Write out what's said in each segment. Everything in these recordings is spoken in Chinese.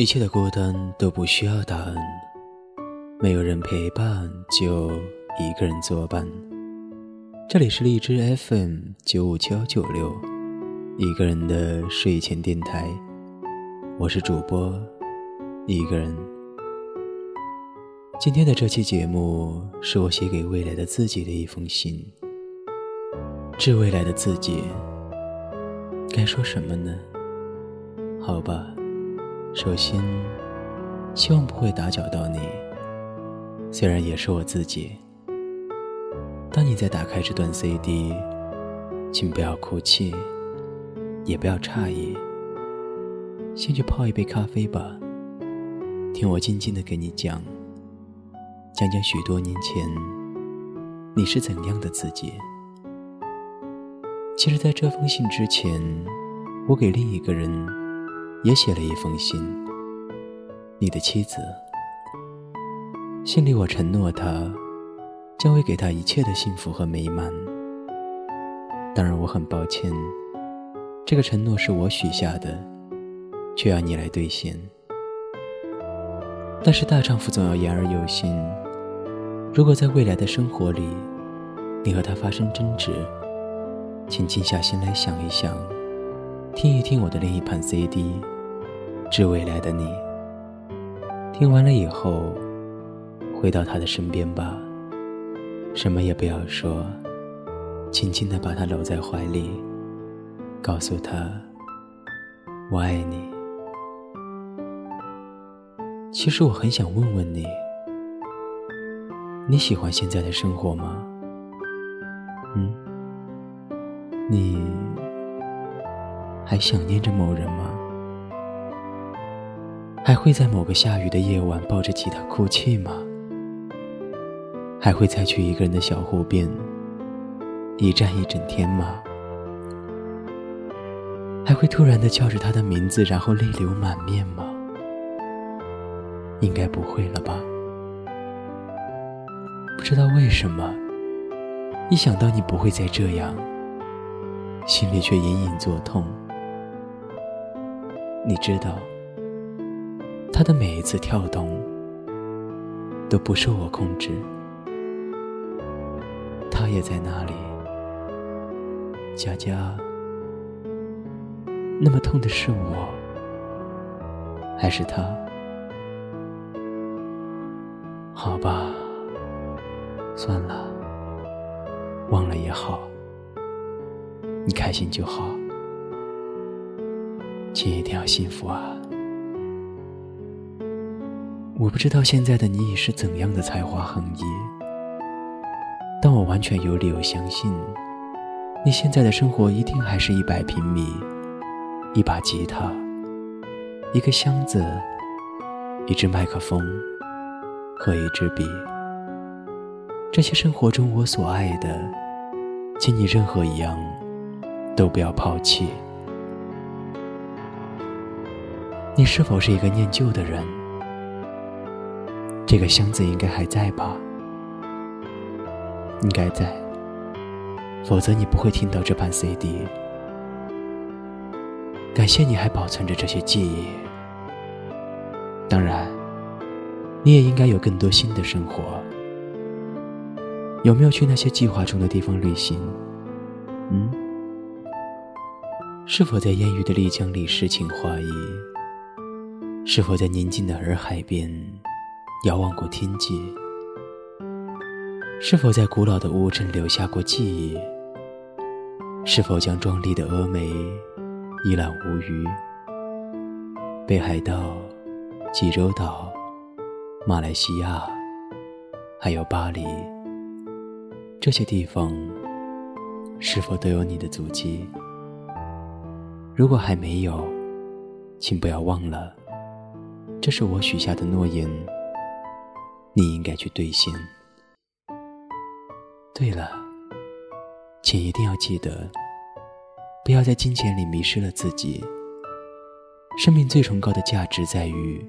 一切的孤单都不需要答案，没有人陪伴就一个人作伴。这里是荔枝 FM 九五七幺九六，一个人的睡前电台，我是主播一个人。今天的这期节目是我写给未来的自己的一封信，致未来的自己，该说什么呢？好吧。首先，希望不会打搅到你。虽然也是我自己。当你在打开这段 CD，请不要哭泣，也不要诧异。先去泡一杯咖啡吧，听我静静的给你讲，讲讲许多年前你是怎样的自己。其实，在这封信之前，我给另一个人。也写了一封信，你的妻子。信里我承诺他，将会给他一切的幸福和美满。当然，我很抱歉，这个承诺是我许下的，却要你来兑现。但是大丈夫总要言而有信。如果在未来的生活里，你和他发生争执，请静下心来想一想。听一听我的另一盘 CD，致未来的你。听完了以后，回到他的身边吧，什么也不要说，轻轻的把他搂在怀里，告诉他我爱你。其实我很想问问你，你喜欢现在的生活吗？嗯，你。还想念着某人吗？还会在某个下雨的夜晚抱着吉他哭泣吗？还会再去一个人的小湖边一站一整天吗？还会突然的叫着他的名字，然后泪流满面吗？应该不会了吧？不知道为什么，一想到你不会再这样，心里却隐隐作痛。你知道，他的每一次跳动都不受我控制，他也在那里。佳佳，那么痛的是我，还是他？好吧，算了，忘了也好，你开心就好。请一定要幸福啊！我不知道现在的你已是怎样的才华横溢，但我完全有理由相信，你现在的生活一定还是一百平米，一把吉他，一个箱子，一支麦克风和一支笔。这些生活中我所爱的，请你任何一样都不要抛弃。你是否是一个念旧的人？这个箱子应该还在吧？应该在，否则你不会听到这盘 CD。感谢你还保存着这些记忆。当然，你也应该有更多新的生活。有没有去那些计划中的地方旅行？嗯？是否在烟雨的丽江里诗情画意？是否在宁静的洱海边遥望过天际？是否在古老的乌镇留下过记忆？是否将壮丽的峨眉一览无余？北海道、济州岛、马来西亚，还有巴黎，这些地方是否都有你的足迹？如果还没有，请不要忘了。这是我许下的诺言，你应该去兑现。对了，请一定要记得，不要在金钱里迷失了自己。生命最崇高的价值在于，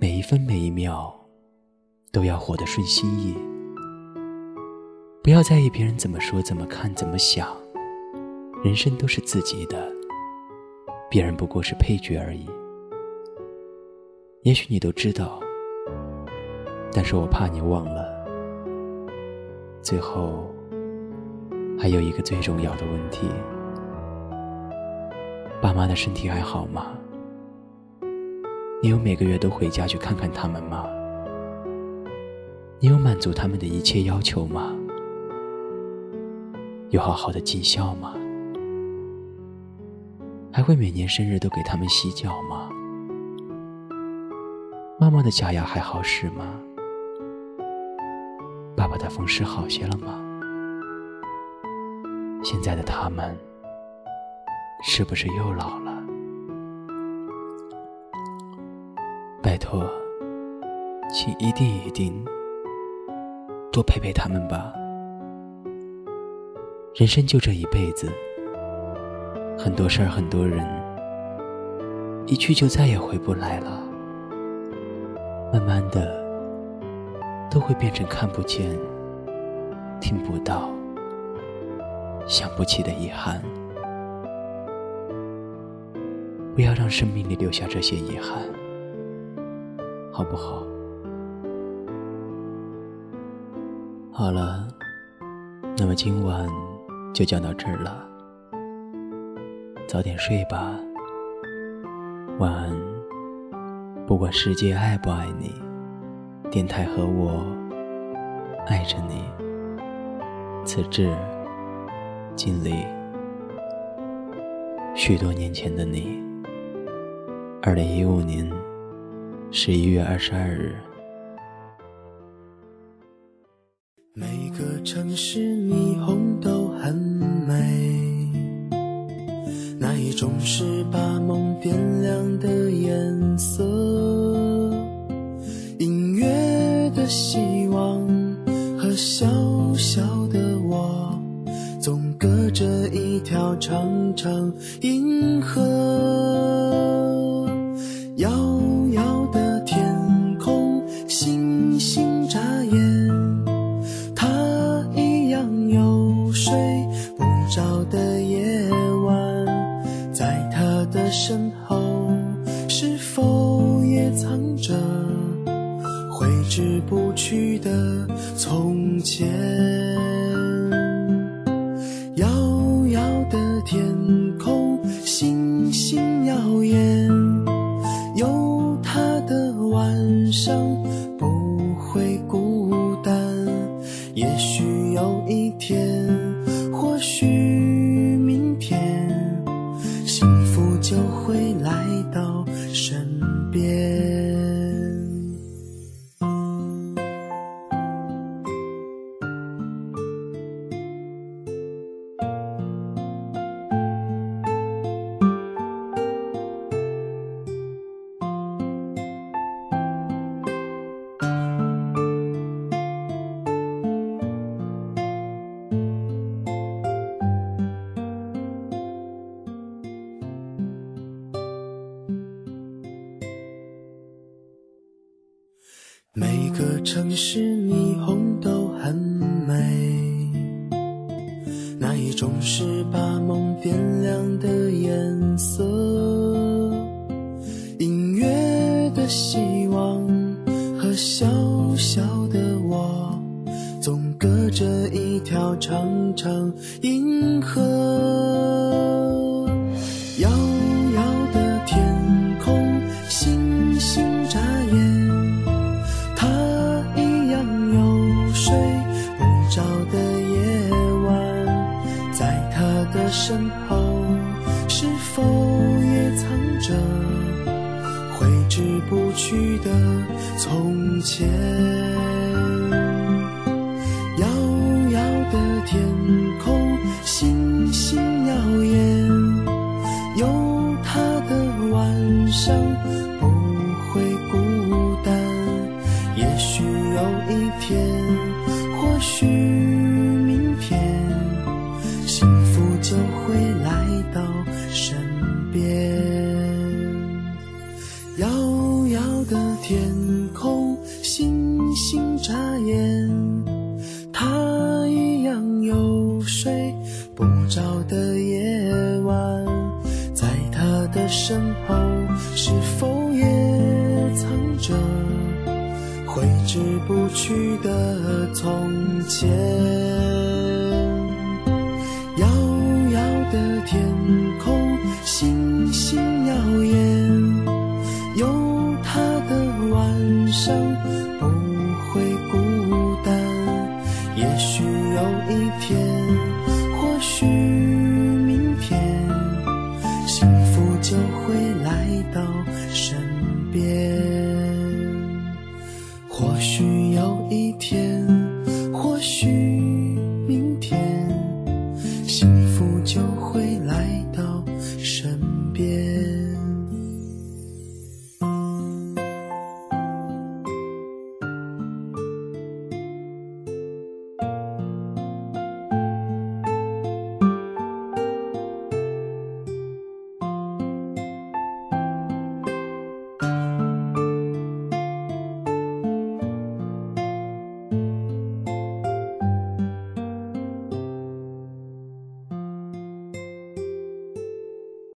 每一分每一秒都要活得顺心意。不要在意别人怎么说、怎么看、怎么想，人生都是自己的，别人不过是配角而已。也许你都知道，但是我怕你忘了。最后，还有一个最重要的问题：爸妈的身体还好吗？你有每个月都回家去看看他们吗？你有满足他们的一切要求吗？有好好的尽孝吗？还会每年生日都给他们洗脚吗？妈妈的假牙还好使吗？爸爸的风湿好些了吗？现在的他们是不是又老了？拜托，请一定一定多陪陪他们吧。人生就这一辈子，很多事儿，很多人，一去就再也回不来了。慢慢的，都会变成看不见、听不到、想不起的遗憾。不要让生命里留下这些遗憾。好不好？好了，那么今晚就讲到这儿了。早点睡吧，晚安。不管世界爱不爱你，电台和我爱着你。此致敬礼许多年前的你，二零一五年。十一月二十二日。每个城市霓虹都很美，那一种是把梦变亮的希望和小小的我，总隔着一条长长银河。个城市霓虹都很美，那一种是把梦点亮的颜色。音乐的希望和小小的我，总隔着一条长长银河。少的夜晚，在他的身后是否也藏着挥之不去的从前？遥遥的天空，星星耀眼，有他的晚上星星眨眼，他一样有睡不着的夜晚，在他的身后是否也藏着挥之不去的从前。 예.